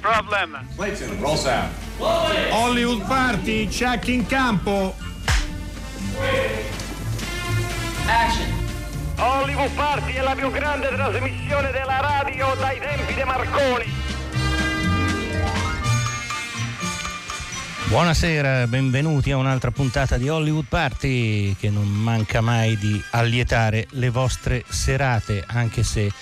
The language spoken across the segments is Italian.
No problem. Clayton, roll sound. Hollywood Party, check in campo. Action. Hollywood Party è la più grande trasmissione della radio dai tempi di Marconi. Buonasera, benvenuti a un'altra puntata di Hollywood Party che non manca mai di allietare le vostre serate, anche se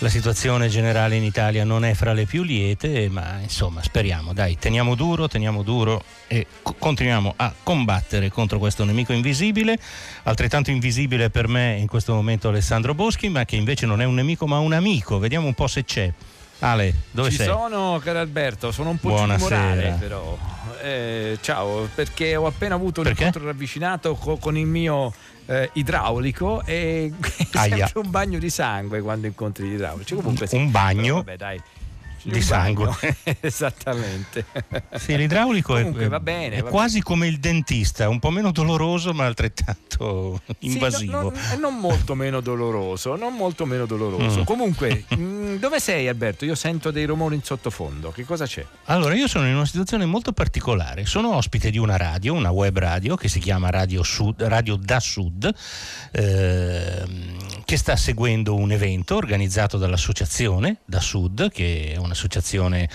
la situazione generale in Italia non è fra le più liete, ma insomma speriamo, dai, teniamo duro, teniamo duro e co- continuiamo a combattere contro questo nemico invisibile, altrettanto invisibile per me in questo momento Alessandro Boschi, ma che invece non è un nemico ma un amico, vediamo un po' se c'è. Ale, dove Ci sei? sono, caro Alberto, sono un po' Buonasera. però. Eh, ciao, perché ho appena avuto un Perché? incontro ravvicinato co- con il mio eh, idraulico e un bagno di sangue quando incontri gli idraulici. Comunque sì, Un bagno però vabbè, dai. Di sangue. Esattamente. Sì, l'idraulico è- Comunque, è, va bene, è va quasi come il dentista, un po' meno doloroso ma altrettanto Sì, invasivo. no- non, eh, non molto meno doloroso, non molto meno doloroso. Mm. Comunque, mh, dove sei Alberto? Io sento dei rumori in sottofondo. Che cosa c'è? Allora, io sono in una situazione molto particolare. Sono ospite di una radio, una web radio che si chiama Radio, Sud, radio da Sud, ehm, che sta seguendo un evento organizzato dall'associazione da Sud, che è un'associazione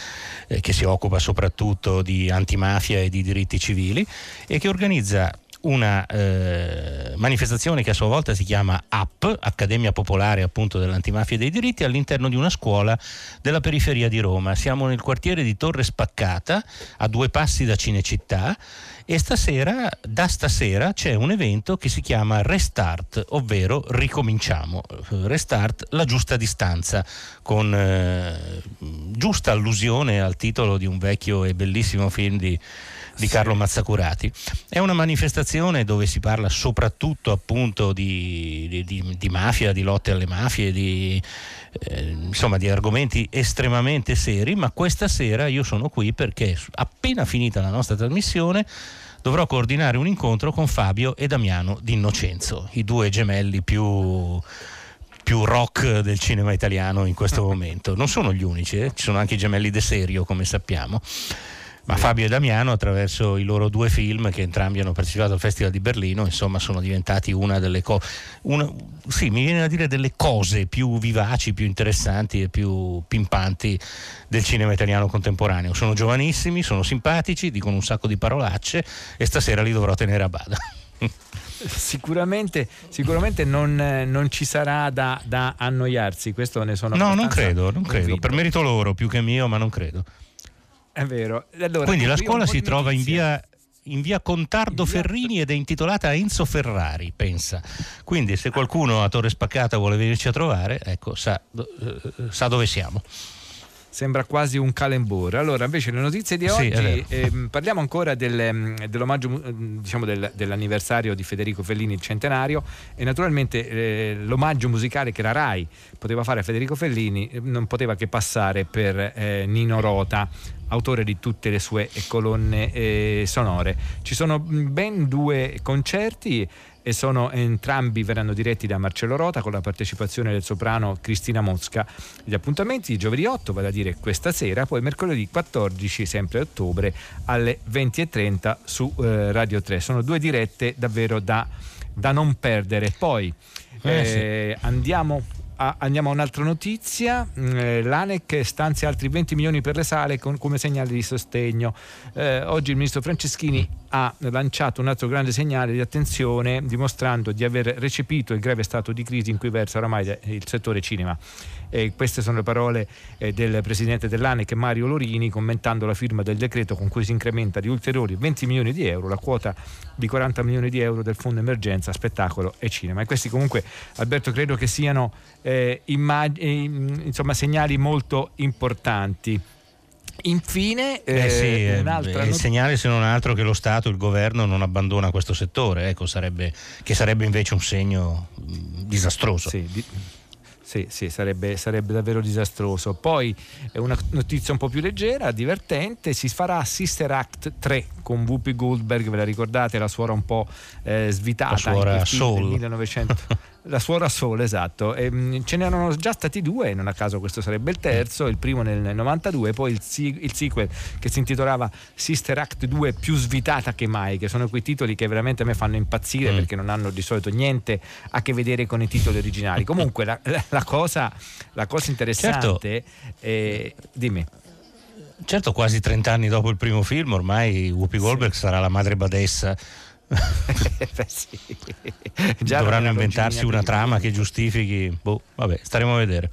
eh, che si occupa soprattutto di antimafia e di diritti civili e che organizza una eh, manifestazione che a sua volta si chiama AP, Accademia Popolare appunto dell'Antimafia e dei Diritti, all'interno di una scuola della periferia di Roma. Siamo nel quartiere di Torre Spaccata, a due passi da Cinecittà, e stasera, da stasera, c'è un evento che si chiama Restart, ovvero ricominciamo. Restart, la giusta distanza, con eh, giusta allusione al titolo di un vecchio e bellissimo film di di Carlo Mazzacurati. È una manifestazione dove si parla soprattutto appunto di, di- di- di mafia, di lotte alle mafie, di, eh, insomma di argomenti estremamente seri, ma questa sera io sono qui perché appena finita la nostra trasmissione dovrò coordinare un incontro con Fabio e Damiano D'Innocenzo, i due gemelli più più rock del cinema italiano in questo momento. Non sono gli unici, eh, ci sono anche i gemelli De Serio, come sappiamo. Ma Fabio e Damiano, attraverso i loro due film, che entrambi hanno partecipato al Festival di Berlino, insomma, sono diventati una delle cose. Sì, mi viene da dire delle cose più vivaci, più interessanti e più pimpanti del cinema italiano contemporaneo. Sono giovanissimi, sono simpatici, dicono un sacco di parolacce e stasera li dovrò tenere a bada. Sicuramente, sicuramente non, non ci sarà da, da annoiarsi, questo ne sono No, non credo, non credo. Per merito loro più che mio, ma non credo. È vero. Allora, Quindi la scuola si trova in via, in via Contardo Ferrini ed è intitolata a Enzo Ferrari, pensa. Quindi se qualcuno a Torre Spaccata vuole venirci a trovare, ecco, sa, eh, sa dove siamo. Sembra quasi un calembur. Allora, invece, le notizie di Sì, oggi, vero. ehm, parliamo ancora del, ehm, dell'omaggio, ehm, diciamo del- dell'anniversario di Federico Fellini, il centenario, e naturalmente eh, l'omaggio musicale che la RAI poteva fare a Federico Fellini eh, non poteva che passare per eh, Nino Rota autore di tutte le sue colonne eh, sonore. Ci sono mh, ben due concerti e sono entrambi verranno diretti da Marcello Rota con la partecipazione del soprano Cristina Mosca. Gli appuntamenti giovedì 8, vale a dire questa sera, poi mercoledì 14, sempre ottobre, alle 20.30 su eh, Radio 3. Sono due dirette davvero da, da non perdere. Poi Eh, sì. eh, andiamo a, andiamo a un'altra notizia, Mm, eh, l'ANEC stanzia altri 20 milioni per le sale con- come segnale di sostegno. Eh, oggi il ministro Franceschini ha lanciato un altro grande segnale di attenzione dimostrando di aver recepito il grave stato di crisi in cui versa oramai il settore cinema. E queste sono le parole eh, del presidente dell'ANEC Mario Lorini commentando la firma del decreto con cui si incrementa di ulteriori 20 milioni di euro la quota di 40 milioni di euro del fondo emergenza spettacolo e cinema. E questi comunque Alberto credo che siano eh, immag- eh, insomma, segnali molto importanti. Infine, Eh sì, eh, eh, un'altra il segnale se non altro che lo Stato, il governo non abbandona questo settore, ecco, sarebbe, che sarebbe invece un segno mh, disastroso. Sì, di- sì, sì, sarebbe, sarebbe davvero disastroso. Poi una notizia un po' più leggera, divertente, si farà Sister Act 3 con Whoopi Goldberg, ve la ricordate, la suora un po' eh, svitata La suora in soul. del 1900 La suora Sole, esatto. E, mh, ce n'erano già stati due, non a caso questo sarebbe il terzo, il primo nel, nel 92, poi il, il, sequel che si intitolava Sister Act 2 più svitata che mai, che sono quei titoli che veramente a me fanno impazzire mm. perché non hanno di solito niente a che vedere con i titoli originali. Comunque la, la, cosa, la cosa, interessante certo. è... Dimmi. Certo, quasi 30 anni dopo il primo film, ormai Whoopi Goldberg sì. sarà la madre badessa Beh, sì. Dovranno inventarsi una trama che giustifichi. Boh, vabbè, staremo a vedere.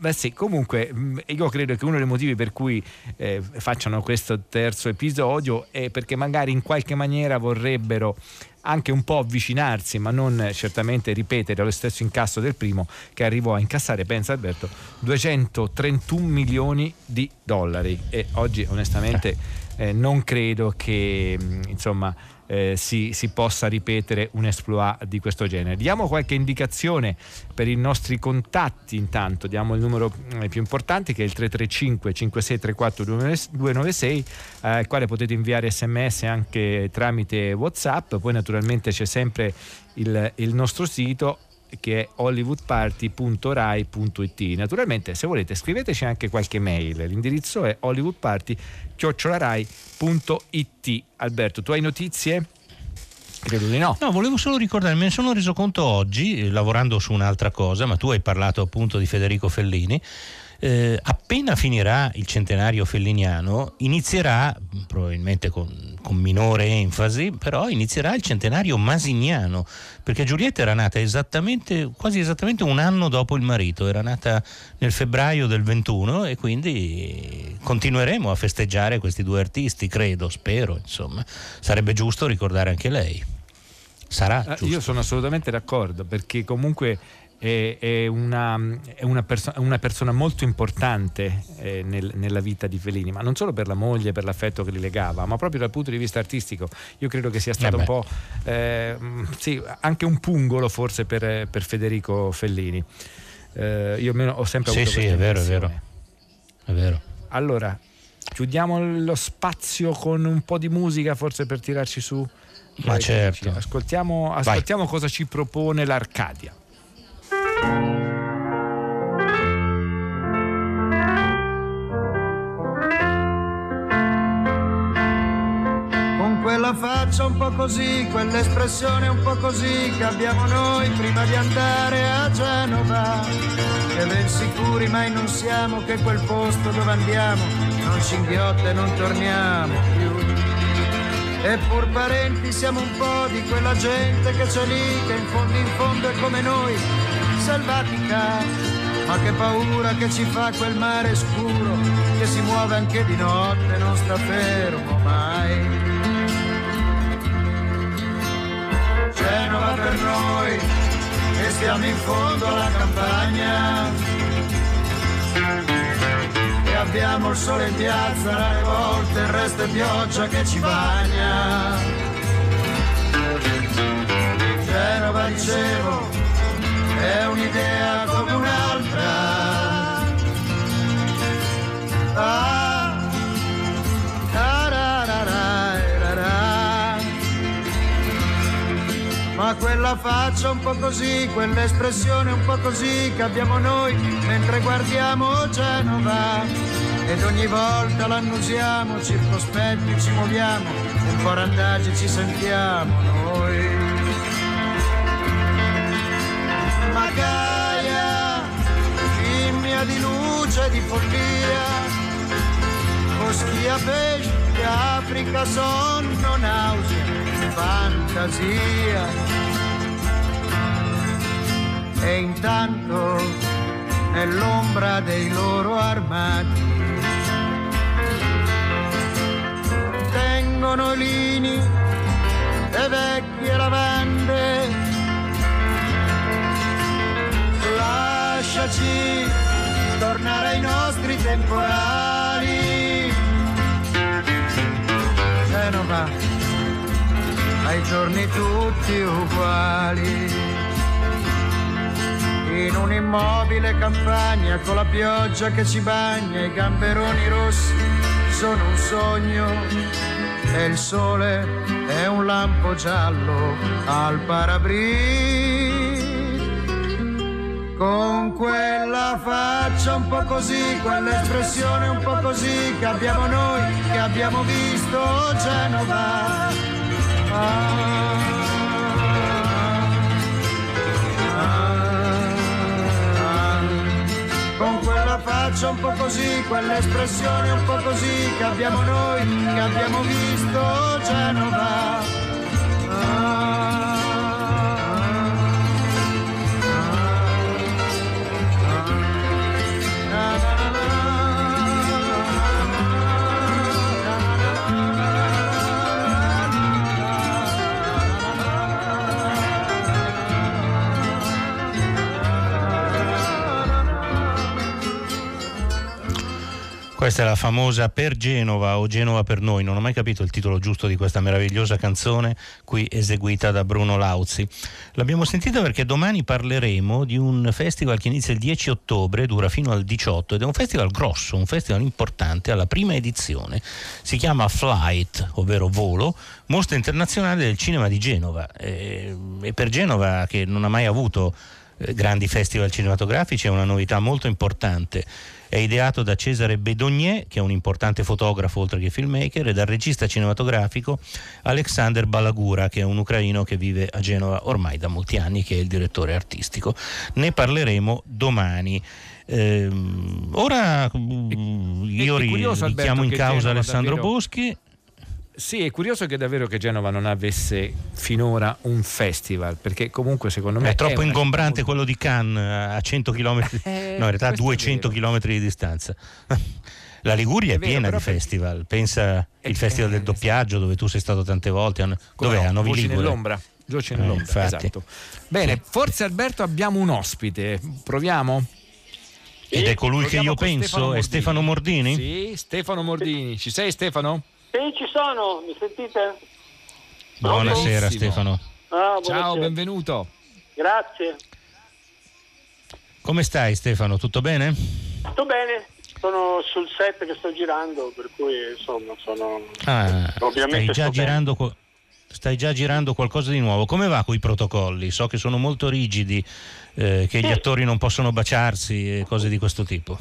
Beh sì, comunque mm, io credo che uno dei motivi per cui eh, facciano questo terzo episodio è perché magari in qualche maniera vorrebbero anche un po' avvicinarsi, ma non certamente ripetere lo stesso incasso del primo che arrivò a incassare, pensa Alberto, 231 milioni di dollari e oggi onestamente eh, non credo che mm, insomma eh, si, si, possa ripetere un exploit di questo genere. Diamo qualche indicazione per i nostri contatti intanto, diamo il numero eh, più importante che è il 335 5634 296 eh, al quale potete inviare sms anche tramite whatsapp, poi naturalmente c'è sempre il, il nostro sito che è hollywoodparty.rai.it. Naturalmente, se volete, scriveteci anche qualche mail. L'indirizzo è hollywoodparty.rai.it. Alberto, tu hai notizie? Credo di no. No, volevo solo ricordare, me ne sono reso conto oggi, eh, lavorando su un'altra cosa, ma tu hai parlato appunto di Federico Fellini eh, appena finirà il centenario felliniano, inizierà, probabilmente con, con, minore enfasi, però inizierà il centenario masiniano, perché Giulietta era nata esattamente, quasi esattamente un anno dopo il marito, era nata nel febbraio del 21 e quindi continueremo a festeggiare questi due artisti, credo, spero, insomma. Sarebbe giusto ricordare anche lei. Sarà. Eh, io sono assolutamente d'accordo perché comunque è, è, una, è una, perso- una, persona molto importante eh, nel, nella vita di Fellini, ma non solo per la moglie, per l'affetto che li legava, ma proprio dal punto di vista artistico. Io credo che sia stato eh un po' eh, sì, anche un pungolo forse per, per Federico Fellini. Eh, io almeno ho sempre avuto sì, sì, è vero, è vero, è vero. Allora, chiudiamo lo spazio con un po' di musica forse per tirarci su. Ma certo. Ascoltiamo, ascoltiamo cosa ci propone l'Arcadia. Quella faccia un po' così, quell'espressione un po' così che abbiamo noi prima di andare a Genova. Che ben sicuri mai non siamo che quel posto dove andiamo non ci inghiotta e non torniamo più. Eppur parenti siamo un po' di quella gente che c'è lì, che in fondo in fondo è come noi, selvatica, ma che paura che ci fa quel mare scuro che si muove anche di notte, non sta fermo mai. Genova per noi, e stiamo in fondo alla campagna. E abbiamo il sole in piazza, le volte il resto è pioggia che ci bagna. Genova dicevo, è un'idea come un'altra. Ah, Ma quella faccia un po' così, quell'espressione un po' così che abbiamo noi mentre guardiamo Genova. Ed ogni volta l'annusiamo, circospetti ci muoviamo, un po' randaggi ci sentiamo fimmia di luce di follia, Moschia, pesce, Africa, sonno, nausea, fantasia. E intanto nell'ombra dei loro armati tengono lini e vecchie lavande. Lasciaci tornare ai nostri temporali. Genova, ai giorni tutti uguali. In un'immobile campagna con la pioggia che ci bagna, i gamberoni rossi sono un sogno e il sole è un lampo giallo al parabrisa con quella faccia un po' così, quell'espressione un po' così che abbiamo noi, che abbiamo visto Genova. Ah. con quella faccia un po' così, quell'espressione un po' così che abbiamo noi, che abbiamo visto Genova. Questa è la famosa Per Genova o Genova per noi, non ho mai capito il titolo giusto di questa meravigliosa canzone qui eseguita da Bruno Lauzi. L'abbiamo sentita perché domani parleremo di un festival che inizia il 10 ottobre, dura fino al 18 ed è un festival grosso, un festival importante, alla prima edizione. Si chiama Flight, ovvero Volo, mostra internazionale del cinema di Genova. E, e per Genova che non ha mai avuto eh, grandi festival cinematografici è una novità molto importante è ideato da Cesare Bedognier, che è un importante fotografo oltre che filmmaker, e dal regista cinematografico Alexander Balagura, che è un ucraino che vive a Genova ormai da molti anni, che è il direttore artistico. Ne parleremo domani. Eh, ora io richiamo in causa Alessandro davvero... Boschi sì, è curioso che davvero che Genova non avesse finora un festival, perché comunque secondo me... È troppo è ingombrante quello di Cannes a 100 km, eh, no in realtà a 200 km di distanza. La Liguria è, è vero, piena di festival, pensa il Festival del doppiaggio dove tu sei stato tante volte, dov'è? No, a Novi Ligure? nell'ombra. Voci nell'ombra, eh, esatto. Bene, forse Alberto abbiamo un ospite, proviamo? Ed è colui che io penso, Stefano è Stefano Mordini? Sì, Stefano Mordini. Ci sei Stefano? Sì, ci sono, mi sentite? Buonasera. Stefano. Ah, Ciao, benvenuto. Grazie. Come stai Stefano? Tutto bene? Tutto bene, sono sul set che sto girando, per cui insomma sono... Ah, ovviamente stai già, girando, stai già girando qualcosa di nuovo. Come va con i protocolli? So che sono molto rigidi, eh, che sì. gli attori non possono baciarsi e cose di questo tipo.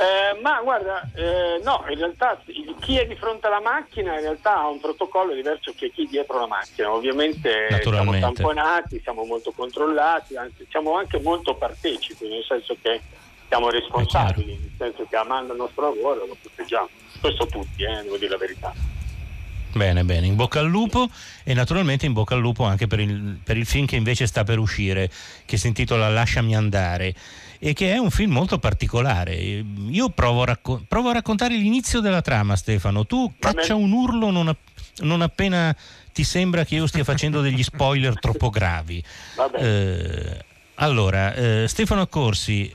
Eh, ma guarda, eh, no, in realtà chi è di fronte alla macchina in realtà ha un protocollo diverso che chi è dietro la macchina. Ovviamente siamo tamponati, siamo molto controllati, anzi siamo anche molto partecipi, nel senso che siamo responsabili, nel senso che amando il nostro lavoro lo proteggiamo. Questo tutti, eh, devo dire la verità. Bene, bene, in bocca al lupo e naturalmente in bocca al lupo anche per il, per il film che invece sta per uscire, che si intitola Lasciami andare e che è un film molto particolare. Io provo a, racco- provo a raccontare l'inizio della trama, Stefano. Tu caccia un urlo non, a- non, appena ti sembra che io stia facendo degli spoiler troppo gravi. Eh, allora, eh, Stefano Accorsi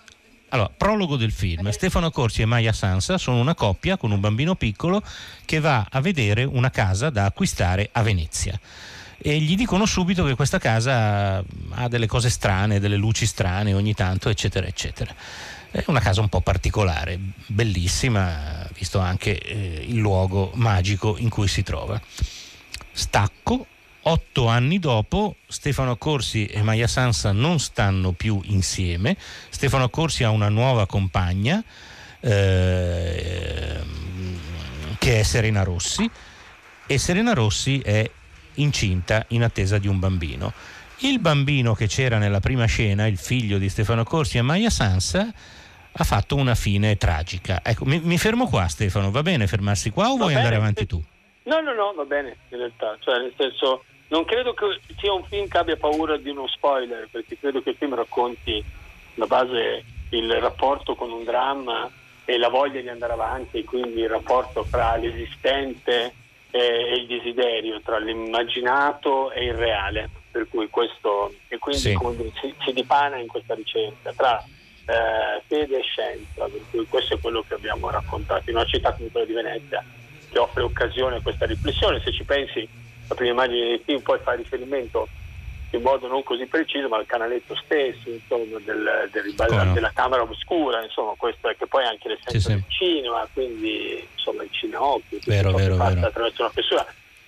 allora, prologo del film. Stefano Corsi e Maya Sansa sono una coppia con un bambino piccolo che va a vedere una casa da acquistare a Venezia e gli dicono subito che questa casa ha delle cose strane, delle luci strane ogni tanto, eccetera, eccetera. È una casa un po' particolare, bellissima, visto anche eh, il luogo magico in cui si trova. Stacco, otto anni dopo, Stefano Corsi e Maya Sansa non stanno più insieme. Stefano Corsi ha una nuova compagna, eh, che è Serena Rossi, e Serena Rossi è incinta in attesa di un bambino. Il bambino che c'era nella prima scena, il figlio di Stefano Corsi e Maya Sansa, ha fatto una fine tragica. Ecco, mi, mi fermo qua Stefano, va bene fermarsi qua o va vuoi bene, andare avanti tu? No, no, no, va bene in realtà, cioè nel senso non credo che sia un film che abbia paura di uno spoiler, perché credo che il film racconti la base il rapporto con un dramma e la voglia di andare avanti, quindi il rapporto fra l'esistente e il desiderio, tra l'immaginato e il reale. Per cui questo, e quindi sì. si, si, dipana in questa ricerca tra eh, fede e scienza, per cui questo è quello che abbiamo raccontato in una città come quella di Venezia, che offre occasione a questa riflessione. Se ci pensi, la prima immagine del film poi fa riferimento in modo non così preciso, ma al canaletto stesso, insomma, del, del no. della camera oscura, insomma, questo è che poi anche l'essenza sì, del sì. cinema, quindi insomma il cineocchio, vero, vero, vero. attraverso una persona.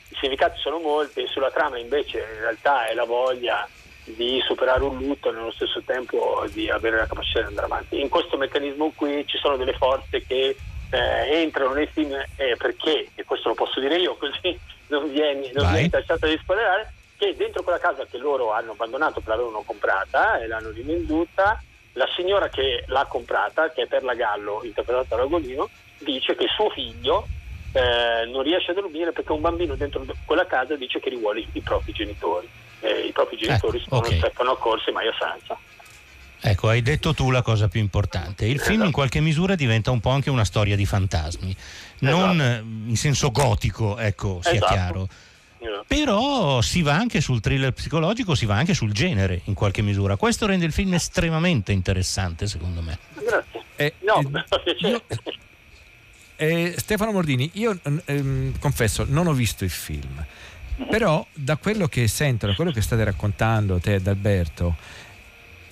I significati sono molti, sulla trama invece in realtà è la voglia di superare un lutto e nello stesso tempo di avere la capacità di andare avanti. In questo meccanismo qui ci sono delle forze che eh, entrano nei film eh, perché, e questo lo posso dire io così non vieni, non vieni tacciato di spoilerare, che dentro quella casa che loro hanno abbandonato, che l'avevano comprata e l'hanno rivenduta, la signora che l'ha comprata, che è per la Gallo, interpretata da Ragolino, dice che suo figlio eh, non riesce a dormire perché un bambino dentro quella casa dice che rivuole i propri genitori. Eh, I propri genitori ecco, okay. non steppano a corse mai a Sansa. Ecco, hai detto tu la cosa più importante. Il film in qualche misura diventa un po' anche una storia di fantasmi, non esatto. in senso gotico, ecco, sia esatto. chiaro. Però si va anche sul thriller psicologico, si va anche sul genere in qualche misura. Questo rende il film estremamente interessante, secondo me. Grazie. Eh, no, eh, io, eh, Stefano Mordini, io ehm, confesso, non ho visto il film, mm-hmm. però da quello che sento, da quello che state raccontando te ed Alberto,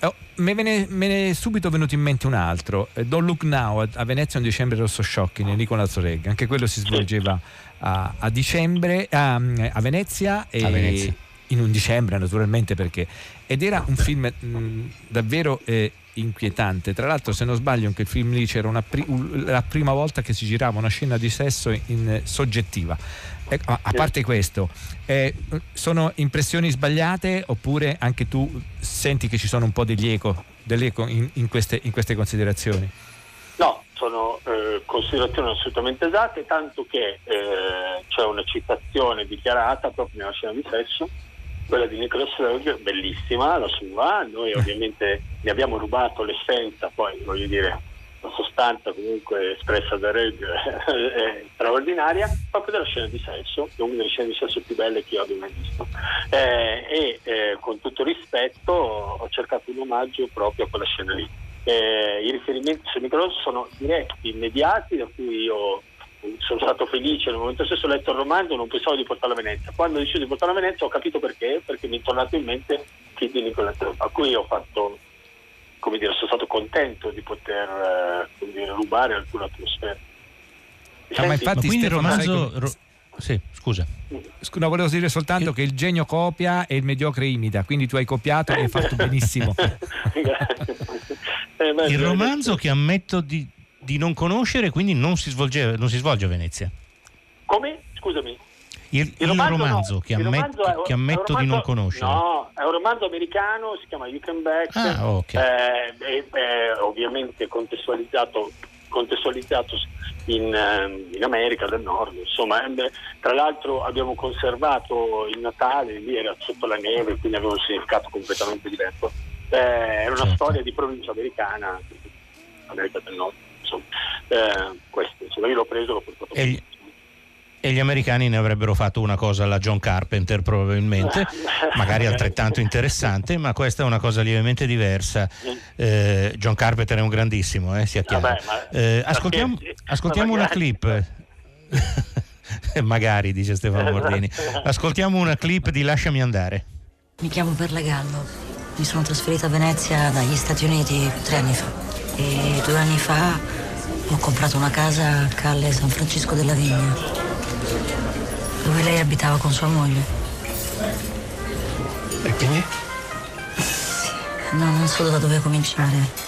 Oh, me, ne, me ne è subito venuto in mente un altro, eh, Don't Look Now a, a Venezia un dicembre rosso sciocchi Nicola Zoreg, anche quello si svolgeva a, a dicembre a, a Venezia e a Venezia. in un dicembre naturalmente perché ed era un film mh, davvero eh, inquietante. Tra l'altro, se non sbaglio, anche il film lì c'era pri- la prima volta che si girava una scena di sesso in, in soggettiva. Eh, a, a, parte questo, eh, sono impressioni sbagliate oppure anche tu senti che ci sono un po' degli eco, dell'eco in, in, queste, in queste, considerazioni? No, sono eh, considerazioni assolutamente esatte, tanto che eh, c'è una citazione dichiarata proprio nella scena di sesso quella di Nicolas Roeg, bellissima la sua, noi ovviamente ne abbiamo rubato l'essenza, poi voglio dire la sostanza comunque espressa da Roeg è straordinaria, proprio della scena di sesso, è una delle scene di sesso più belle che io abbia mai visto. Eh, e eh, con tutto rispetto ho cercato un omaggio proprio a quella scena lì. Eh, I riferimenti su Nicolas sono diretti, immediati, da cui io sono stato felice nel momento stesso. Ho letto il romanzo non pensavo di portarlo a Venezia. Quando ho deciso di portarlo a Venezia ho capito perché perché mi è tornato in mente Kid di Nicola a cui ho fatto come dire sono stato contento di poter eh, dire, rubare alcune atmosfere. Ah, ma infatti ma il romanzo ro... sì, scusa. No, volevo dire soltanto che... che il genio copia e il mediocre imita, quindi tu hai copiato e hai fatto benissimo. eh, il romanzo che ammetto di, di non conoscere, quindi non si, svolge, non si svolge a Venezia. Come? Scusami. Il, il, romanzo, romanzo, no. che, ammetto, romanzo è, che ammetto romanzo, di non conoscere. No, è un romanzo americano, si chiama You Can Back, ah, okay. eh, è, è, ovviamente contestualizzato, contestualizzato in, ehm, in, America del Nord. Insomma, eh, tra l'altro abbiamo conservato il Natale, lì era sotto la neve, quindi aveva un significato completamente diverso. Eh, era una certo. storia di provincia americana, America del Nord insomma, eh, questo, insomma, io l'ho preso l'ho portato e, e gli americani ne avrebbero fatto una cosa alla John Carpenter probabilmente, magari altrettanto interessante, ma questa è una cosa lievemente diversa. Eh, John Carpenter è un grandissimo, eh, sia chiaro. Vabbè, eh, ascoltiamo, ascoltiamo una clip. magari, dice Stefano Bordini. Ascoltiamo una clip di Lasciami andare. Mi chiamo Perlagallo. Mi sono trasferita a Venezia dagli Stati Uniti tre anni fa. E due anni fa ho comprato una casa a Calle San Francisco della Vigna, dove lei abitava con sua moglie. E quindi? No, non so da dove cominciare.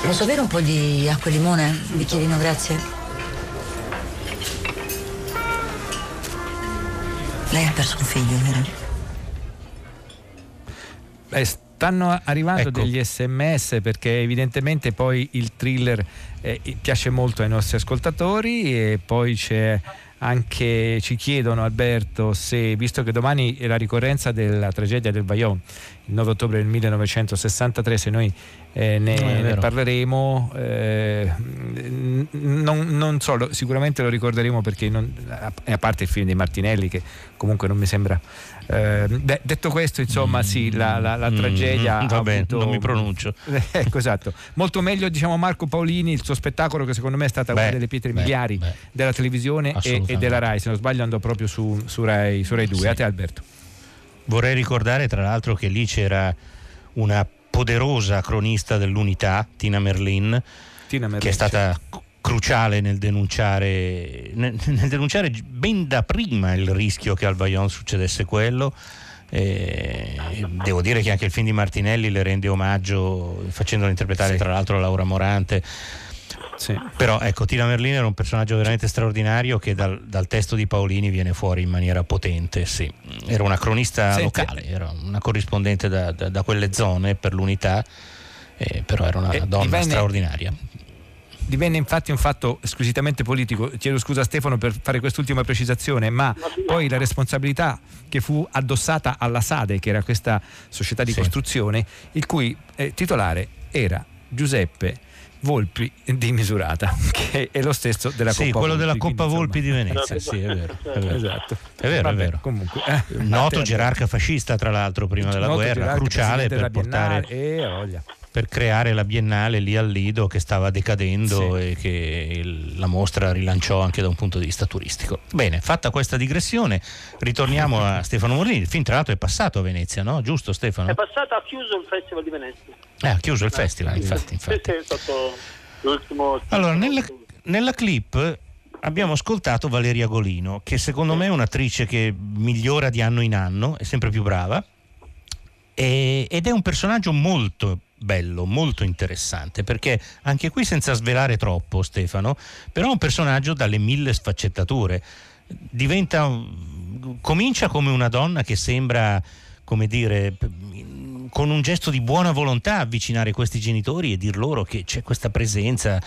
Posso avere un po' di acqua e limone? Bicchierino, grazie. Lei ha perso un figlio, vero? Beh, stanno arrivando ecco. degli sms perché evidentemente poi il thriller eh, piace molto ai nostri ascoltatori e poi c'è anche ci chiedono Alberto se visto che domani è la ricorrenza della tragedia del Bayonne il 9 ottobre del 1963 se noi eh, ne, ne, parleremo eh, non, non, so lo, sicuramente lo ricorderemo perché non, a, parte il film di Martinelli che comunque non mi sembra eh, de- detto questo, insomma, sì, la, la, la mm, tragedia. Mm, vabbè, avuto... non mi pronuncio. ecco, esatto. Molto meglio, diciamo, Marco Paolini, il suo spettacolo, che secondo me è stata beh, una delle pietre beh, miliari beh. della televisione e, e, della Rai. Se non sbaglio, andò proprio su, su, Rai, su Rai 2. Sì. A te, Alberto. Vorrei ricordare, tra l'altro, che lì c'era una poderosa cronista dell'unità, Tina Merlin, Tina Merlin che è stata cruciale nel denunciare, nel, nel denunciare ben da prima il rischio che al Bayonne succedesse quello. Eh, devo dire che anche il film di Martinelli le rende omaggio facendolo interpretare sì. tra l'altro Laura Morante. Sì. Però ecco, Tina Merlin era un personaggio veramente straordinario che dal, dal, testo di Paolini viene fuori in maniera potente. Sì. Era una cronista Senti. locale, era una corrispondente da, da, da quelle zone per l'unità, eh, però era una e donna divenne, straordinaria. Divenne infatti un fatto squisitamente politico. Chiedo scusa a Stefano per fare quest'ultima precisazione, ma poi la responsabilità che fu addossata alla SADE, che era questa società di sì. costruzione, il cui eh, titolare era Giuseppe Volpi di Misurata, che è lo stesso della sì, Coppa quello Volpi, della Coppa Volpi di Venezia, sì, è vero. È vero, esatto. è vero. Vabbè, è vero. Comunque, eh, Noto gerarca fascista, tra l'altro, prima della guerra, cruciale per portare... Eh, per creare la biennale lì al Lido che stava decadendo sì. e che la mostra rilanciò anche da un punto di vista turistico. Bene, fatta questa digressione, ritorniamo a Stefano Morini. Il film tra l'altro è passato a Venezia, no? Giusto Stefano? È passato, ha chiuso il Festival di Venezia. Eh, ha chiuso il festival, infatti. infatti. Sì, sì, è stato l'ultimo... Allora, nella, nella clip abbiamo ascoltato Valeria Golino, che secondo me è un'attrice che migliora di anno in anno, è sempre più brava, e, ed è un personaggio molto bello, molto interessante, perché anche qui senza svelare troppo Stefano, però è un personaggio dalle mille sfaccettature. Diventa, comincia come una donna che sembra, come dire, con un gesto di buona volontà avvicinare questi genitori e dir loro che c'è questa presenza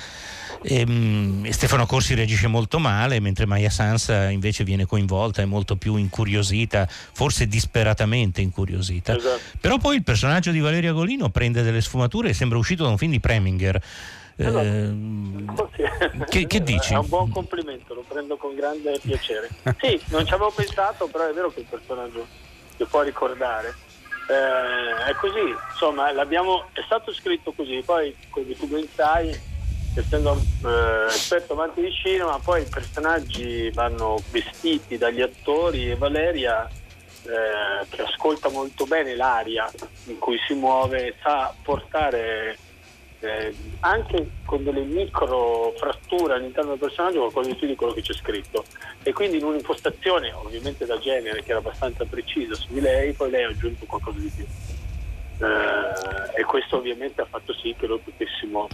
e, um, Stefano Corsi reagisce molto male, mentre Maya Sansa invece viene coinvolta, è molto più incuriosita, forse disperatamente incuriosita. Esatto. Però poi il personaggio di Valeria Golino prende delle sfumature e sembra uscito da un film di Preminger. Esatto. Eh, che, che, dici? È un buon complimento, lo prendo con grande piacere. Sì, non ci avevo pensato, però è vero che il personaggio si può ricordare. Eh, è così, insomma, è stato scritto così, poi tu ben sai essendo eh, esperto amante di cinema, poi i personaggi vanno vestiti dagli attori e Valeria, eh, che ascolta molto bene l'aria in cui si muove, sa portare eh, anche con delle micro fratture all'interno del personaggio qualcosa di più di quello che c'è scritto. E quindi in un'impostazione, ovviamente da genere, che era abbastanza precisa su di lei, poi lei ha aggiunto qualcosa di più. Eh, e questo ovviamente ha fatto sì che lo potessimo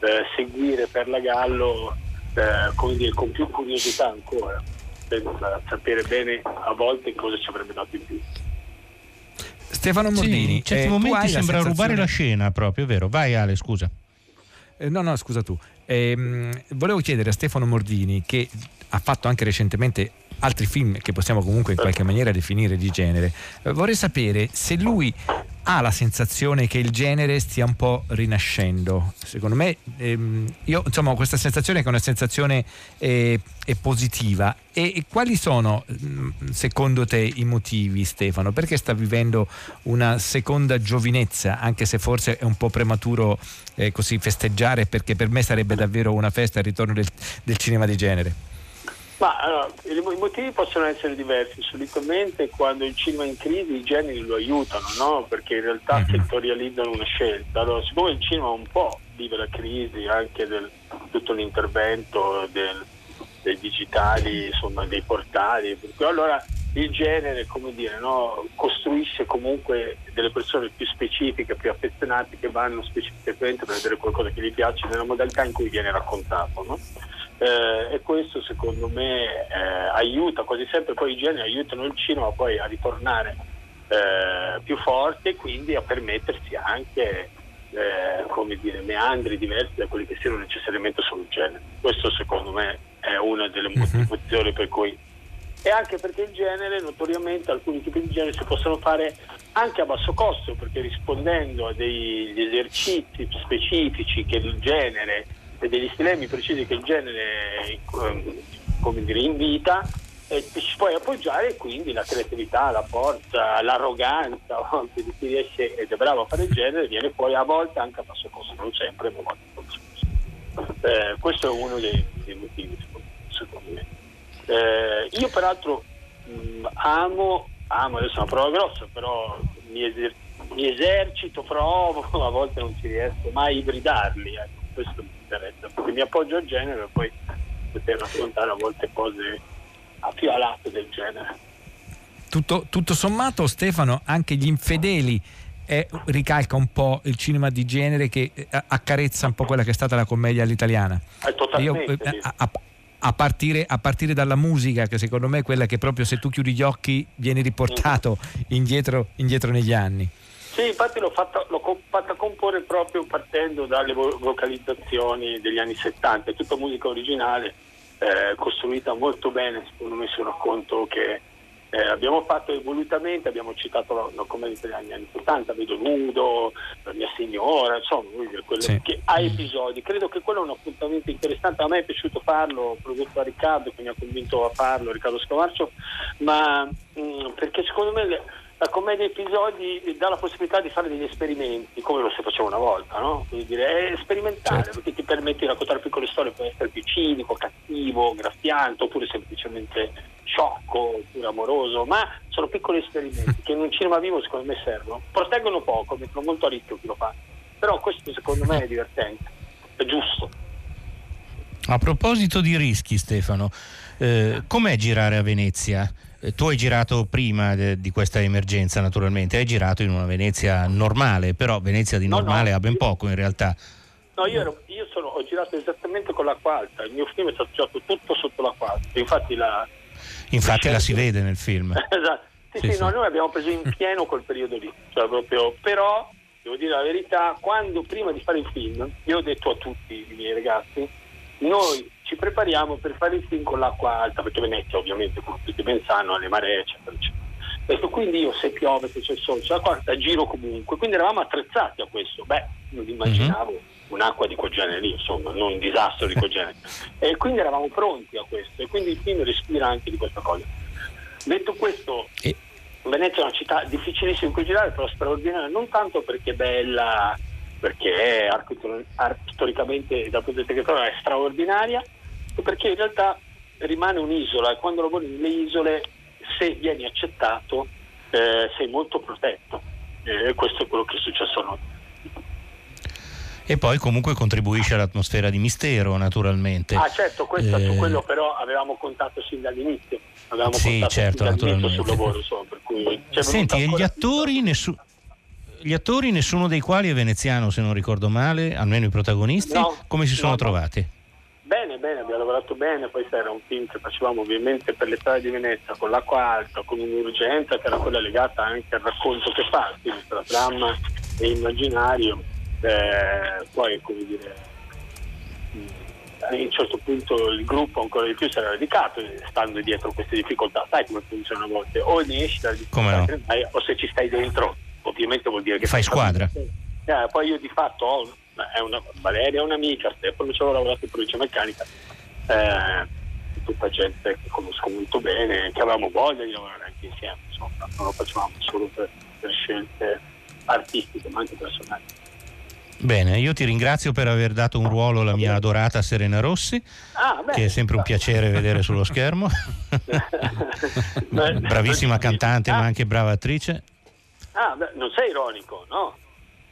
eh, seguire per la Gallo eh, dire, con più curiosità ancora, senza sapere bene a volte cosa ci avrebbe dato in più. Stefano Mordini, sì, in certi eh, momenti sembra sensazione... rubare la scena proprio, vero? Vai Ale, scusa. Eh, no, no, scusa tu. Ehm, volevo chiedere a Stefano Mordini, che ha fatto anche recentemente altri film che possiamo comunque in qualche maniera definire di genere, eh, vorrei sapere se lui ha la sensazione che il genere stia un po' rinascendo. Secondo me, ehm, io insomma ho questa sensazione che è una sensazione eh, è positiva. E, e, quali sono mm, secondo te i motivi, Stefano? Perché sta vivendo una seconda giovinezza, anche se forse è un po' prematuro eh, così festeggiare, perché per me sarebbe davvero una festa il ritorno del, del cinema di genere? Ma allora, i motivi possono essere diversi, solitamente quando il cinema è in crisi i generi lo aiutano, no? perché in realtà mm-hmm. settorializzano una scelta. Allora, siccome il cinema un po' vive la crisi anche del tutto l'intervento del, dei digitali, insomma, dei portali, allora il genere, come dire, no? costruisce comunque delle persone più specifiche, più affezionate che vanno specificamente per vedere qualcosa che gli piace nella modalità in cui viene raccontato. No? Eh, e questo secondo me eh, aiuta quasi sempre, poi i generi aiutano il cinema poi a ritornare eh, più forte e quindi a permettersi anche eh, come dire, meandri diversi da quelli che siano necessariamente solo il genere. Questo secondo me è una delle mhm. motivazioni per cui e anche perché il genere, notoriamente alcuni tipi di genere si possono fare anche a basso costo, perché rispondendo a degli esercizi specifici che il genere e degli stilemi precisi che il genere come dire, invita e ci puoi appoggiare quindi la creatività, la forza, l'arroganza di chi riesce ed è bravo a fare il genere viene poi a volte anche a basso costo, non sempre, ma a basso costo. Eh, questo è uno dei, dei motivi secondo me. Eh, io peraltro mh, amo, amo, adesso è una prova grossa, però mi, eser- mi esercito, provo, a volte non ci riesco mai a ibridarli, ecco, questo interessa, perché mi appoggio al genere e poi poter raccontare a volte cose a più a lato del genere. tutto, tutto sommato, Stefano, anche gli infedeli è, ricalca un po' il cinema di genere che eh, accarezza un po' quella che è stata la commedia all'italiana. Io, eh, a, a, a, partire, a, partire, dalla musica, che secondo me è quella che proprio se tu chiudi gli occhi viene riportato mm. indietro, indietro negli anni. Sì, infatti l'ho fatta, l'ho fatta, comporre proprio partendo dalle vocalizzazioni degli anni 70, è tutta musica originale, eh, costruita molto bene, secondo me su un racconto che eh, abbiamo fatto evolutamente, abbiamo citato la, commedia degli anni 70, Vedo Nudo, La mia signora, insomma, quello sì. che ha episodi. Credo che quello è un appuntamento interessante, a me è piaciuto farlo, ho prodotto da Riccardo che mi ha convinto a farlo, Riccardo Scavarcio, ma mh, mm, perché secondo me... Le, la commedia episodi dà la possibilità di fare degli esperimenti, come lo si faceva una volta, no? Quindi dire, è sperimentare, certo. perché ti permette di raccontare piccole storie, può essere più cinico, cattivo, graffiante, oppure semplicemente sciocco, oppure amoroso, ma sono piccoli esperimenti che in un cinema vivo secondo me servono. Proteggono poco, mettono molto a rischio chi lo fa, però questo secondo me è divertente, è giusto. A proposito di rischi, Stefano, eh, com'è girare a Venezia? Eh, tu hai girato prima de, di questa emergenza naturalmente, hai girato in una Venezia normale, però Venezia di normale no, no, ha ben poco in realtà. No, io, ero, io sono, ho girato esattamente con l'acqua alta, il mio film è stato girato tutto sotto l'acqua alta, infatti la... Infatti la si vede nel film. esatto, sì, sì, sì, sì. No, noi abbiamo preso in pieno quel periodo lì, cioè proprio, però devo dire la verità, quando prima di fare il film, io ho detto a tutti i miei ragazzi, noi prepariamo per fare il film con l'acqua alta, perché Venezia ovviamente, come tutti ben sanno, ha le maree, eccetera, eccetera. Detto, quindi io se piove, se c'è il sole, c'è l'acqua alta, giro comunque. Quindi eravamo attrezzati a questo. Beh, non immaginavo mm-hmm. un'acqua di quel genere lì, insomma, non un disastro di quel genere. e quindi eravamo pronti a questo e quindi il film respira anche di questa cosa. Detto questo, e... Venezia è una città difficilissima in cui girare, però straordinaria, non tanto perché è bella, perché è storicamente dal punto di vista è straordinaria, perché in realtà rimane un'isola e quando lavori nelle isole, se vieni accettato, eh, sei molto protetto. E eh, questo è quello che è successo a noi. E poi comunque contribuisce all'atmosfera di mistero, naturalmente. Ah certo, questo, eh... su quello però avevamo contato sin dall'inizio. Avevamo sì, certo, naturalmente. sul lavoro, insomma, per cui Senti, e gli attori, nessu... gli attori, nessuno dei quali è veneziano, se non ricordo male, almeno i protagonisti, no, come si sono no, trovati? Bene, bene, abbiamo lavorato bene, poi era un film che facevamo ovviamente per l'estate di Venezia con l'acqua alta, con un'urgenza che era quella legata anche al racconto che fa, quindi tra dramma e immaginario. Eh, poi, come dire, a un certo punto il gruppo ancora di più si era dedicato stando dietro queste difficoltà. Sai come funziona a volte? O ne esci dalle difficoltà no? o se ci stai dentro, ovviamente vuol dire che fai squadra. Eh, poi io di fatto ho è una, Valeria è un'amica, Stefano ci avevo lavorato in provincia meccanica, eh, tutta gente che conosco molto bene, che avevamo voglia di lavorare anche insieme, insomma, non lo facevamo solo per, per scelte artistiche ma anche personali. Bene, io ti ringrazio per aver dato un ruolo alla mia adorata Serena Rossi, ah, beh, che è sempre un piacere vedere sullo schermo. Bravissima cantante, ma anche brava attrice. Ah, beh, non sei ironico, no?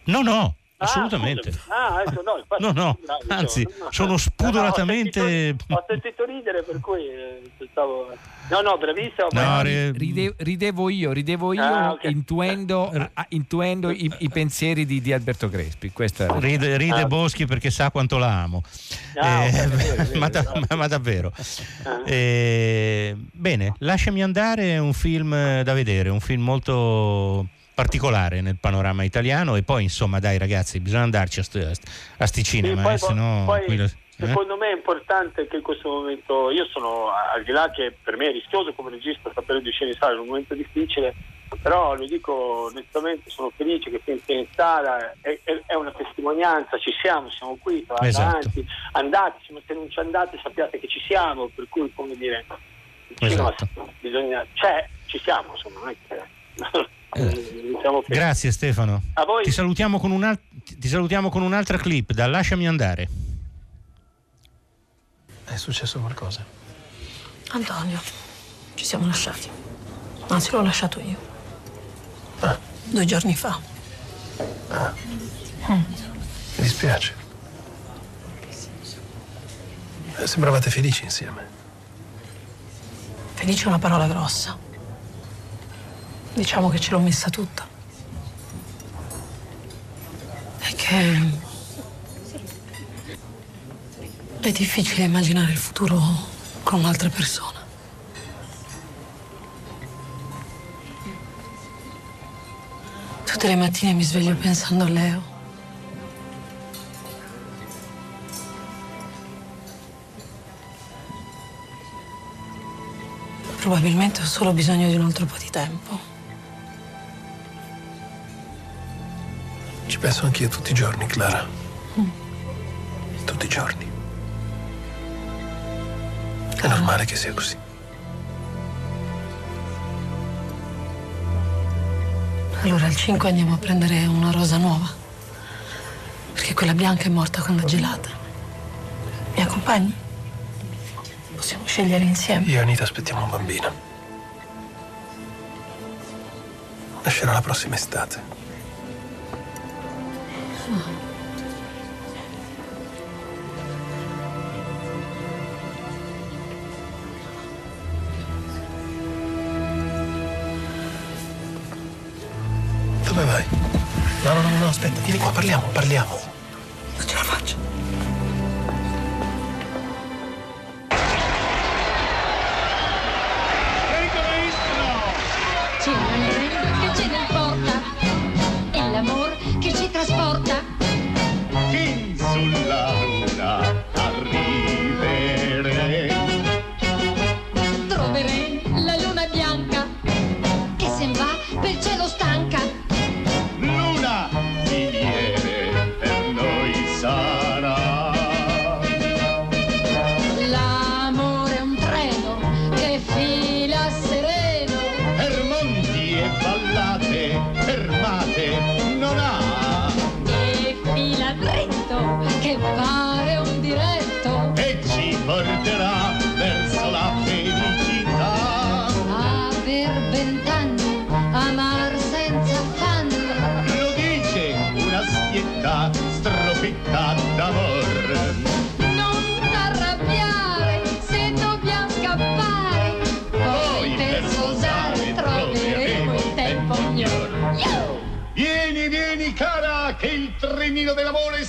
No, no, Ah, Assolutamente. Ah, ecco, no, infatti, no, no, bravo, anzi, no, sono spudoratamente... No, ho, sentito, ho, sentito, ridere per cui eh, stavo... No, no, bravissimo. No, ride, ridevo io, ridevo io ah, okay. intuendo, intuendo i, i, pensieri di, di, Alberto Crespi. Ride, ride ah. Boschi perché sa quanto la amo. Ah, eh, okay, vero, vero, ma, da, ma, ma, davvero. Ah. Eh, bene, lasciami andare, è un film da vedere, un film molto particolare nel panorama italiano e poi insomma dai ragazzi bisogna andarci a, st- a sti cinema sì, eh, se no poi, eh? secondo me è importante che in questo momento io sono al di là che per me è rischioso come regista sapere di uscire in sala in un momento difficile però lo dico onestamente sono felice che sia in sala è, è, è, una testimonianza ci siamo, siamo qui esatto. avanti, andateci se non ci andate sappiate che ci siamo per cui come dire esatto. bisogna, c'è, ci siamo insomma non è che eh, diciamo Grazie Stefano. Ti salutiamo, ti salutiamo, con un'altra clip da Lasciami andare. È successo qualcosa? Antonio, ci siamo lasciati. Anzi, l'ho lasciato io. Ah. Due giorni fa. Ah. Mm. Mi dispiace. Eh, sembravate felici insieme. Felice è una parola grossa. Diciamo che ce l'ho messa tutta. È che è difficile immaginare il futuro con un'altra persona. Tutte le mattine mi sveglio pensando a Leo. Probabilmente ho solo bisogno di un altro po' di tempo. Ci penso anch'io tutti i giorni, Clara. Mm. Tutti i giorni. È normale che sia così. Allora al 5 andiamo a prendere una rosa nuova. Perché quella bianca è morta con la gelata. Mi accompagni? Possiamo scegliere insieme. Io e Anita aspettiamo un bambino. Nascerà la prossima estate. Dove vai? No, no, no, no, aspetta, vieni qua, parliamo, parliamo.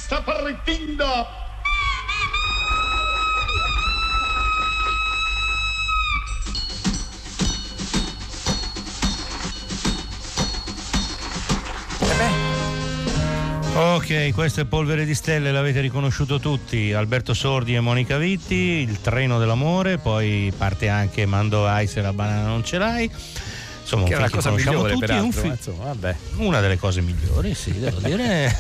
Sta partendo. Ok, questo è Polvere di Stelle, l'avete riconosciuto tutti, Alberto Sordi e Monica Vitti, Il treno dell'amore, poi parte anche Mando Ai se la banana non ce l'hai. Insomma, Che è un una cosa migliore, tutti, è un peraltro, film- ma insomma, vabbè. una delle cose migliori, sì, devo dire.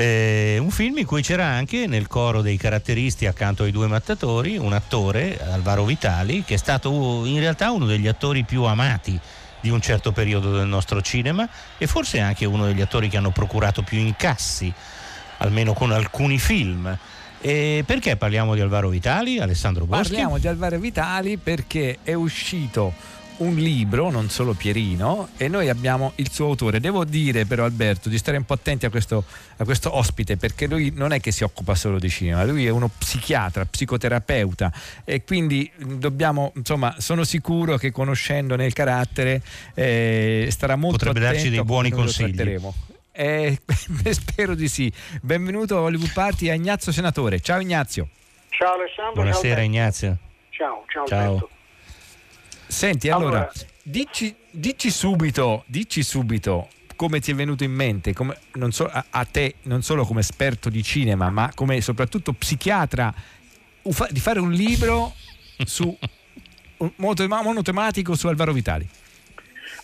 Eh, un film in cui c'era anche nel coro dei caratteristi accanto ai due mattatori un attore, Alvaro Vitali, che è stato in realtà uno degli attori più amati di un certo periodo del nostro cinema e forse anche uno degli attori che hanno procurato più incassi, almeno con alcuni film. E perché parliamo di Alvaro Vitali, Alessandro Boschi? Parliamo di Alvaro Vitali perché è uscito un libro, non solo Pierino, e noi abbiamo il suo autore. Devo dire però Alberto di stare un po' attenti a questo, a questo ospite perché lui non è che si occupa solo di cinema, lui è uno psichiatra, psicoterapeuta e quindi dobbiamo, insomma, sono sicuro che conoscendone il carattere eh, starà molto Potrebbe darci attento dei a come buoni consigli. Eh, spero di sì. Benvenuto a Hollywood Party a Ignazio Senatore. Ciao Ignazio. Ciao Alessandro. Buonasera ciao, Ignazio. Ciao, ciao, Ciao. Alberto. Senti, allora, Allora. dici, dici subito, dici subito come ti è venuto in mente, come- non so- a, a te non solo come esperto di cinema, ma come soprattutto psichiatra, ufa- di fare un libro su un monotema- monotematico su Alvaro Vitali.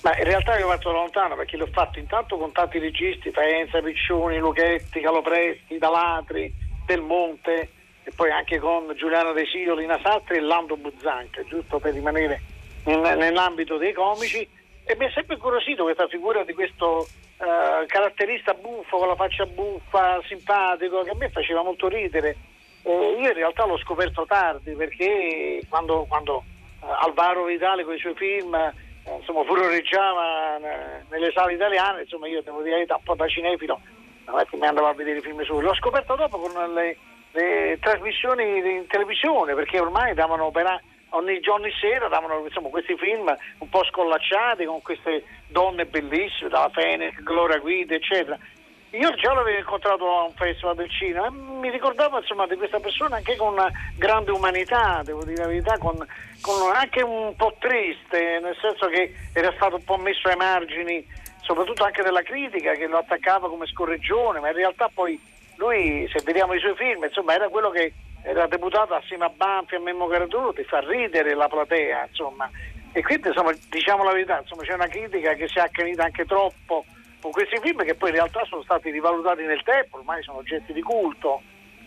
Ma in realtà io parto da lontano perché l'ho fatto intanto con tanti registi, Faenza, Piccioni, Luchetti, Calopresti, Dalatri, Del Monte e poi anche con Giuliano De Sio, Lina Sartri e Lando Buzzanca, giusto per rimanere nell'ambito dei comici e mi è sempre incuriosito questa figura di questo eh, caratterista buffo con la faccia buffa, simpatico, che a me faceva molto ridere. Eh, io in realtà l'ho scoperto tardi perché quando, quando eh, Alvaro Vitale con i suoi film eh, insomma furoreggiava eh, nelle sale italiane, insomma io devo dire un po' da cinefilo, non è che mi andavo a vedere i film suoi, l'ho scoperto dopo con le, le trasmissioni in televisione perché ormai davano per, a- ogni, ogni sera davano insomma, questi film un po' scollacciati con queste donne bellissime, dalla Fenech, Gloria Guida, eccetera. Io già l'avevo incontrato a un festival del cinema e mi ricordavo insomma, di questa persona anche con una grande umanità, devo dire la verità, con, con anche un po' triste, nel senso che era stato un po' messo ai margini, soprattutto anche della critica che lo attaccava come scorreggione, ma in realtà poi lui, se vediamo i suoi film, insomma, era quello che era deputato assieme a Banfi e a Memmo Carduti, fa ridere la platea, insomma. E quindi insomma, diciamo la verità, insomma, c'è una critica che si è accanita anche troppo con questi film che poi in realtà sono stati rivalutati nel tempo, ormai sono oggetti di culto.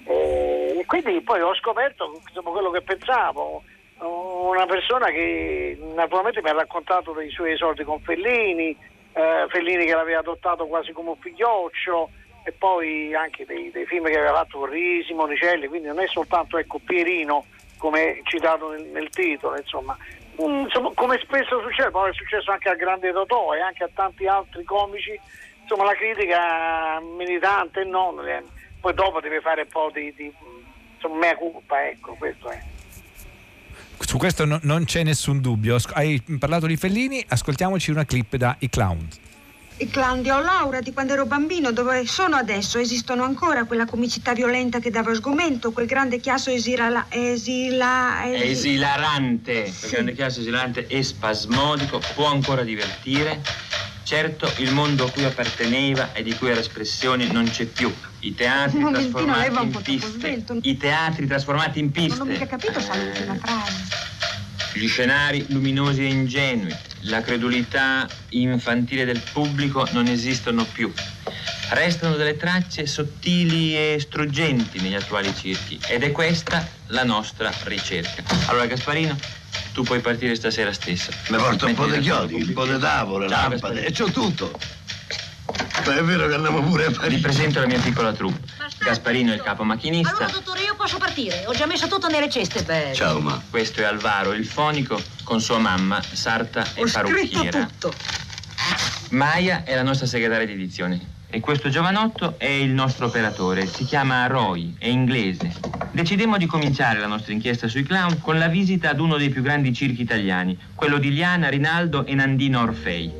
E quindi poi ho scoperto insomma, quello che pensavo, una persona che naturalmente mi ha raccontato dei suoi esordi con Fellini, eh, Fellini che l'aveva adottato quasi come un figlioccio, e poi anche dei, dei, film che aveva fatto Risi, Monicelli, quindi non è soltanto ecco, Pierino come citato nel, nel titolo, insomma. Um, insomma. come spesso succede, poi è successo anche al grande Totò e anche a tanti altri comici, insomma la critica militante eh, poi dopo deve fare un po' di, di insomma, mea culpa, ecco, questo è. Su questo no, non c'è nessun dubbio. Hai parlato di Fellini, ascoltiamoci una clip da I Clown. I clown di Laura di quando ero bambino, dove sono adesso? Esistono ancora quella comicità violenta che dava sgomento, quel grande chiasso esila, esila, esila... esilarante, sì. quel grande chiasso esilarante e spasmodico, può ancora divertire. Certo, il mondo a cui apparteneva e di cui era espressione non c'è più. I teatri trasformati in piste. I teatri trasformati in piste. Non ho mica capito se l'ultima frase. Gli scenari luminosi e ingenui, la credulità infantile del pubblico non esistono più. Restano delle tracce sottili e struggenti negli attuali circhi ed è questa la nostra ricerca. Allora Gasparino, tu puoi partire stasera stessa. Mi porto un po' di chiodi, un po' di tavole, Ciao, lampade e c'ho tutto. Ma è vero che andiamo pure a Parigi. Vi presento la mia piccola troupe. Gasparino è il capo macchinista. Allora, posso partire. Ho già messo tutto nelle ceste, beh. Ciao, ma. Questo è Alvaro, il fonico, con sua mamma, sarta e Ho parrucchiera. tutto. Maya è la nostra segretaria di edizione. E questo giovanotto è il nostro operatore. Si chiama Roy, è inglese. Decidemmo di cominciare la nostra inchiesta sui clown con la visita ad uno dei più grandi circhi italiani, quello di Liana, Rinaldo e Nandino Orfei.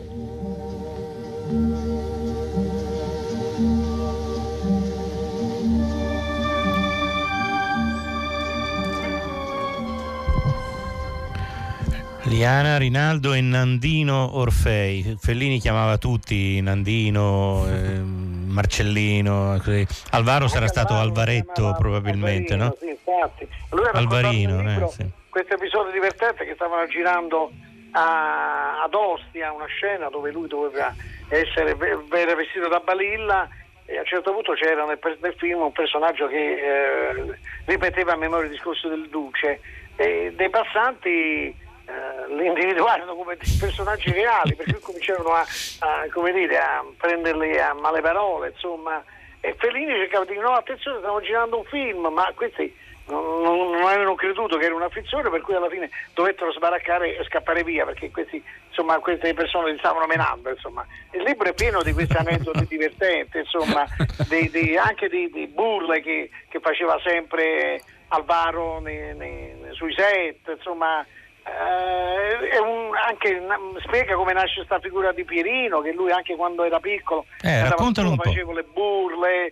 Liana, Rinaldo e Nandino Orfei. Fellini chiamava tutti Nandino, eh, Marcellino. Così. Alvaro sarà stato Alvaretto probabilmente, Alvarino, no? Sì, infatti. Lui Alvarino, libro, eh, sì. questo episodio divertente che stavano girando a, ad Ostia, una scena dove lui doveva essere era vestito da balilla e a un certo punto c'era nel, nel film un personaggio che eh, ripeteva a memoria il discorso del duce e dei passanti eh, individuarono come personaggi reali, per cui cominciarono a, a, dire, a prenderli a male parole, insomma. E Fellini cercava di dire no, attenzione, stiamo girando un film, ma questi non, non, avevano creduto che era una fizione, per cui alla fine dovettero sbaraccare e scappare via, perché questi, insomma, queste persone li stavano menando. Insomma. Il libro è pieno di questi aneddoti divertenti, insomma, di, di, anche di, di burle che, che, faceva sempre Alvaro nei, nei, sui set, insomma eh, un, anche, spiega come nasce questa figura di Pierino, che lui anche quando era piccolo eh, faceva le burle, eh,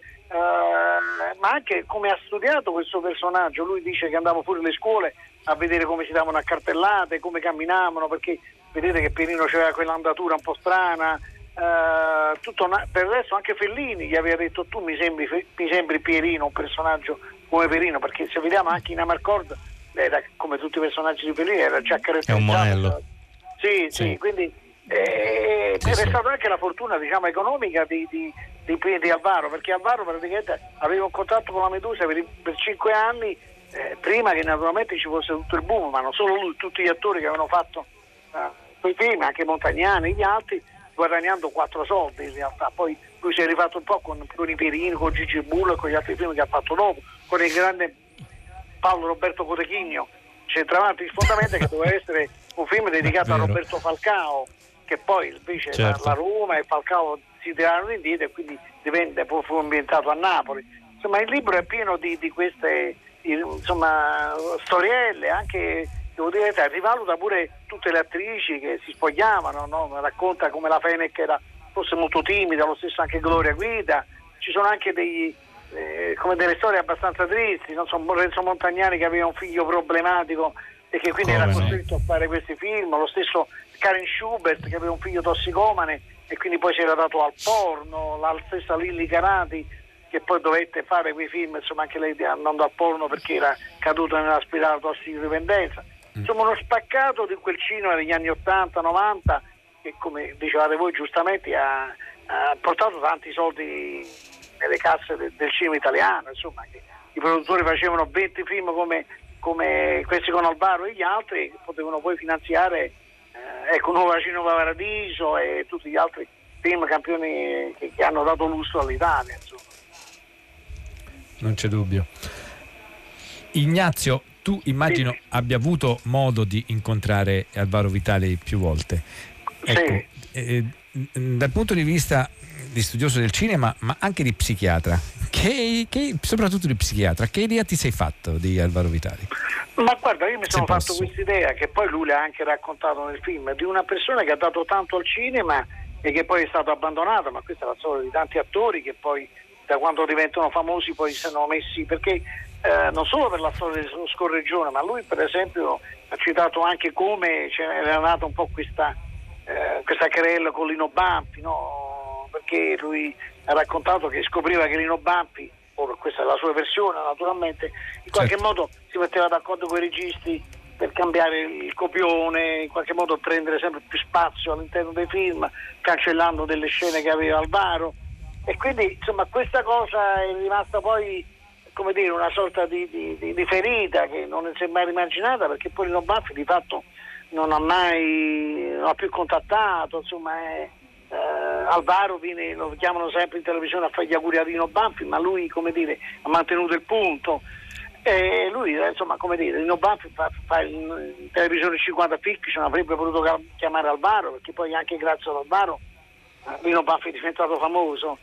ma anche come ha studiato questo personaggio. Lui dice che andava fuori le scuole a vedere come si davano a cartellate, come camminavano, perché vedete che Pierino aveva quell'andatura un po' strana. Uh, tutto, per il resto anche Fellini gli aveva detto tu mi sembri, mi sembri Pierino, un personaggio come Pierino, perché se vediamo anche in Amarcord era come tutti i personaggi di Fellini, era già caratterizzato. È un monello. Sì, sì, sì. quindi eh, sì, è sì. stata anche la fortuna diciamo, economica di, di, di, di, Alvaro, perché Alvaro praticamente aveva un contatto con la Medusa per, per cinque anni, eh, prima che naturalmente ci fosse tutto il boom, ma non solo lui, tutti gli attori che avevano fatto eh, quei film, anche Montagnani e gli altri, guadagnando quattro soldi in realtà. Poi lui si è rifatto un po' con, con i Perini, con Gigi Bullo e con gli altri film che ha fatto dopo, con il grande Paolo Roberto Cotechigno, centravanti di fondamento che doveva essere un film dedicato a Roberto Falcao, che poi invece certo. la, Roma e Falcao si tirarono indietro e quindi diventa, poi fu ambientato a Napoli. Insomma, il libro è pieno di, di queste insomma, storielle, anche devo dire, rivaluta pure tutte le attrici che si spogliavano, no? racconta come la Fenech era fosse molto timida, lo stesso anche Gloria Guida, ci sono anche degli, eh, come delle storie abbastanza tristi, non so, Lorenzo Montagnani che aveva un figlio problematico e che quindi Come era no? costretto a fare questi film, lo stesso Karen Schubert che aveva un figlio tossicomane e quindi poi si era dato al porno, la stessa Lilly Canati che poi dovette fare quei film, insomma anche lei andando al porno perché era caduta nella spirale tossicodipendenza. Insomma uno spaccato di quel cinema degli anni 80-90 che come dicevate voi giustamente ha, ha portato tanti soldi nelle casse de- del cinema italiano, insomma che i produttori facevano 20 film come, come questi con Alvaro e gli altri che potevano poi finanziare eh, ecco Nuova Cinema Paradiso e tutti gli altri film campioni che, che hanno dato lustro all'Italia. Insomma. Non c'è dubbio. Ignazio, tu immagino abbia avuto modo di incontrare Alvaro Vitali più volte. Ecco, eh, dal punto di vista di studioso del cinema, ma anche di psichiatra, che, che- soprattutto di psichiatra, che idea ti sei fatto di Alvaro Vitali? Ma guarda, io mi sono fatto questa idea che poi lui l'ha anche raccontato nel film, di una persona che ha dato tanto al cinema e che poi è stato abbandonato, ma questa è la storia di tanti attori che poi da quando diventano famosi poi si sono messi, perché eh, non solo per la storia dello scorreggione, ma lui per esempio ha citato anche come c'era nata un po' questa, eh, questa querella con Lino Bampi, no? Perché lui ha raccontato che scopriva che Lino Bampi, questa è la sua versione naturalmente, in qualche modo si metteva d'accordo con i registi per cambiare il copione, in qualche modo prendere sempre più spazio all'interno dei film, cancellando delle scene che aveva Alvaro. E quindi insomma questa cosa è rimasta poi come dire, una sorta di, di- di- di ferita che non si è mai rimarginata perché poi Lino Baffi di fatto non ha mai non ha più contattato, insomma è, eh, Alvaro viene, lo chiamano sempre in televisione a fare gli auguri a Rino Banfi, ma lui come dire, ha mantenuto il punto. E lui, eh, insomma, come dire, Rino Banfi fa, fa in, televisione 50 fiction, avrebbe potuto chiamare Alvaro, perché poi anche grazie ad Alvaro eh, Rino Banfi è diventato famoso.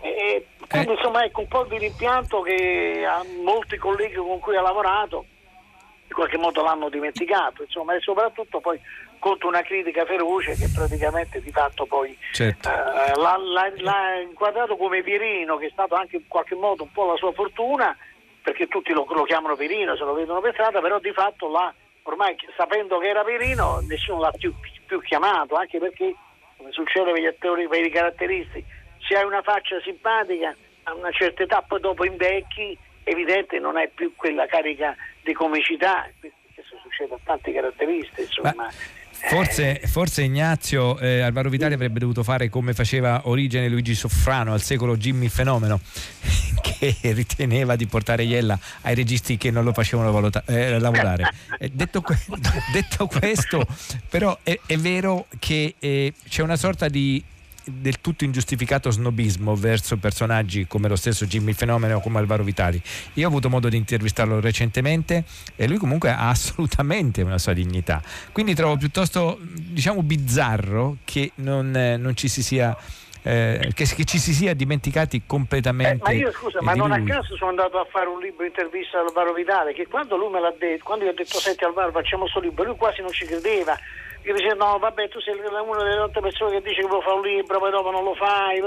E, quindi insomma ecco un po' di rimpianto che a molti colleghi con cui ha lavorato in qualche modo l'hanno dimenticato, insomma, e soprattutto poi contro una critica feroce che praticamente di fatto poi Certo. eh, l'ha, l'ha- l'ha inquadrato come Pirino, che è stato anche in qualche modo un po' la sua fortuna, perché tutti lo, lo chiamano Pirino, se lo vedono per strada, però di fatto l'ha, ormai sapendo che era Pirino nessuno l'ha più, più chiamato, anche perché, come succede per gli attori, per i caratteristi, se hai una faccia simpatica a una certa età, poi dopo invecchi, evidente non hai più quella carica di comicità, questo succede a tanti caratteristi, insomma. Forse, forse Ignazio eh, Alvaro Vitali avrebbe dovuto fare come faceva Origine Luigi Soffrano al secolo Jimmy Fenomeno, che riteneva di portare Iella ai registi che non lo facevano valuta- eh, lavorare. Eh, detto, que- detto questo, però è, è vero che eh, c'è una sorta di del tutto ingiustificato snobismo verso personaggi come lo stesso Jimmy Fenomeno o come Alvaro Vitali. Io ho avuto modo di intervistarlo recentemente e lui comunque ha assolutamente una sua dignità. Quindi trovo piuttosto diciamo bizzarro che non, eh, non ci si sia eh, che, che ci si sia dimenticati completamente Ma io scusa, eh, ma non a lui. caso sono andato a fare un libro intervista ad Alvaro Vitale, che quando lui me l'ha detto, quando io ho detto senti Alvaro facciamo questo libro, lui quasi non ci credeva. Io diceva no vabbè tu sei una delle tante persone che dice che vuoi fare un libro, poi dopo non lo fai.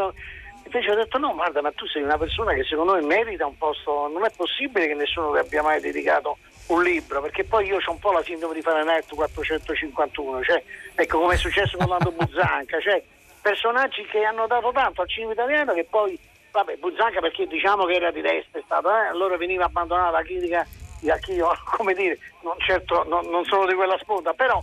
Invece ho detto no guarda ma tu sei una persona che secondo me merita un posto, non è possibile che nessuno ti abbia mai dedicato un libro, perché poi io ho un po' la sindrome di Fahrenheit 451, cioè ecco come è successo con Lando Buzzanca, cioè personaggi che hanno dato tanto al cinema italiano che poi, vabbè, Buzzanca perché diciamo che era di destra, è stato, eh, allora veniva abbandonata la critica da chi io, come dire, non, certo, non, non sono di quella sponda, però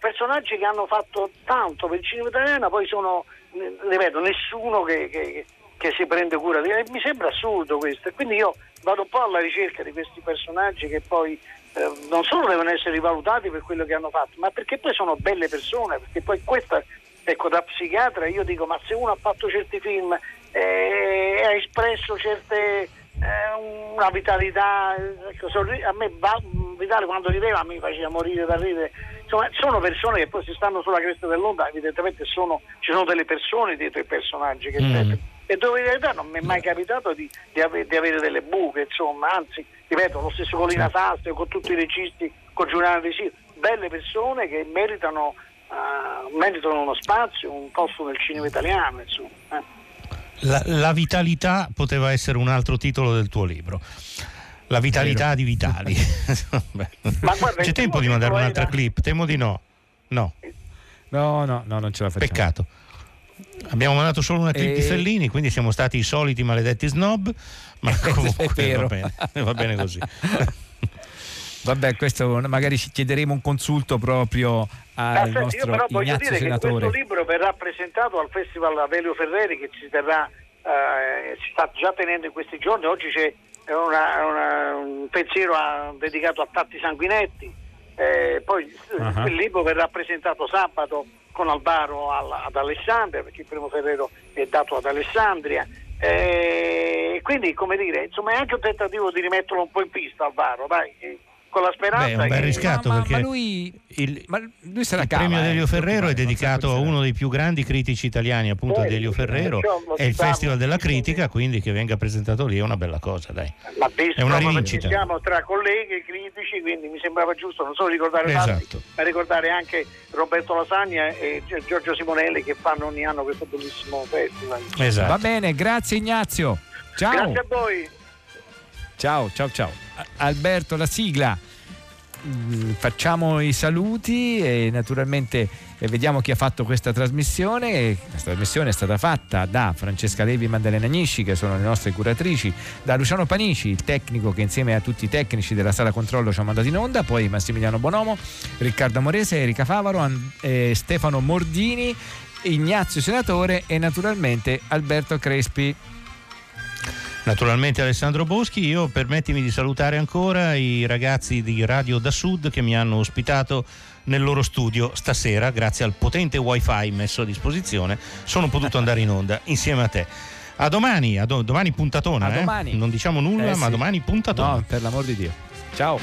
personaggi che hanno fatto tanto per il cinema italiano poi sono, eh, ripeto, nessuno che, che- che si prende cura di e Mi sembra assurdo questo. E quindi io vado un po' alla ricerca di questi personaggi che poi eh, non solo devono essere rivalutati per quello che hanno fatto, ma perché poi sono belle persone, perché poi questa, ecco, da psichiatra io dico, ma se uno ha fatto certi film eh, ha espresso certe eh, una vitalità, ecco, sorri- a me va- Vitale quando rideva mi faceva morire da ridere. Insomma, sono persone che poi si stanno sulla cresta dell'onda, evidentemente sono, ci sono delle persone dietro i personaggi che Mm. e devo dire la verità non mi è mai capitato di, di, ave- di avere delle buche, insomma, anzi, ripeto, lo stesso con Lina Sastre, con tutti i registi, con Giuliano De Siro, belle persone che meritano, uh, meritano uno spazio, un posto nel cinema italiano, insomma. Eh. La, la, vitalità poteva essere un altro titolo del tuo libro. La vitalità di Vitali. guarda, C'è tempo di mandare un'altra era... clip? Temo di no. No. No, no, no, non ce la facciamo. Peccato. Abbiamo mandato solo una clip e... di Fellini, quindi siamo stati i soliti maledetti snob, ma comunque va bene, va bene così. Vabbè, questo magari ci chiederemo un consulto proprio al Aspetta, nostro io però voglio dire senatore. che questo libro verrà presentato al Festival Avelio Ferreri che si terrà eh, si sta già tenendo in questi giorni. Oggi c'è una, una, un pensiero a, dedicato a Tatti Sanguinetti. Eh, poi uh-huh. il libro verrà presentato sabato con Alvaro al, ad Alessandria, perché il primo Ferrero è dato ad Alessandria. Eh, quindi, come dire, insomma, è anche un tentativo di rimetterlo un po' in pista Alvaro, dai con la speranza Beh, è un bel riscatto ma, perché ma lui, il, ma lui il cava, premio Delio eh, Ferrero è dedicato a uno dei più grandi critici italiani appunto Poi, Delio Ferrero. è il Festival della Critica quindi che venga presentato lì è una bella cosa dai. Ma visto, è una rivincita. siamo tra colleghi e critici quindi mi sembrava giusto non solo ricordare esatto. Fatti, ma ricordare anche Roberto Lasagna e Giorgio Simonelli che fanno ogni anno questo bellissimo festival. Esatto. va bene grazie Ignazio. Ciao. Grazie a voi ciao ciao ciao Alberto la sigla mm, facciamo i saluti e naturalmente vediamo chi ha fatto questa trasmissione. Questa trasmissione è stata fatta da Francesca Levi e Maddalena Agnisci, che sono le nostre curatrici, da Luciano Panici, il tecnico che insieme a tutti i tecnici della sala controllo ci ha mandato in onda, poi Massimiliano Bonomo, Riccardo Amorese, Erika Favaro, eh, Stefano Mordini, Ignazio Senatore e naturalmente Alberto Crespi. Naturalmente Alessandro Boschi, io permettimi di salutare ancora i ragazzi di Radio da Sud che mi hanno ospitato nel loro studio stasera, grazie al potente wifi messo a disposizione, sono potuto andare in onda insieme a te. A domani, a do- domani puntatona, a eh? domani. non diciamo nulla, eh, ma sì. domani puntatona. No, per l'amor di Dio. Ciao.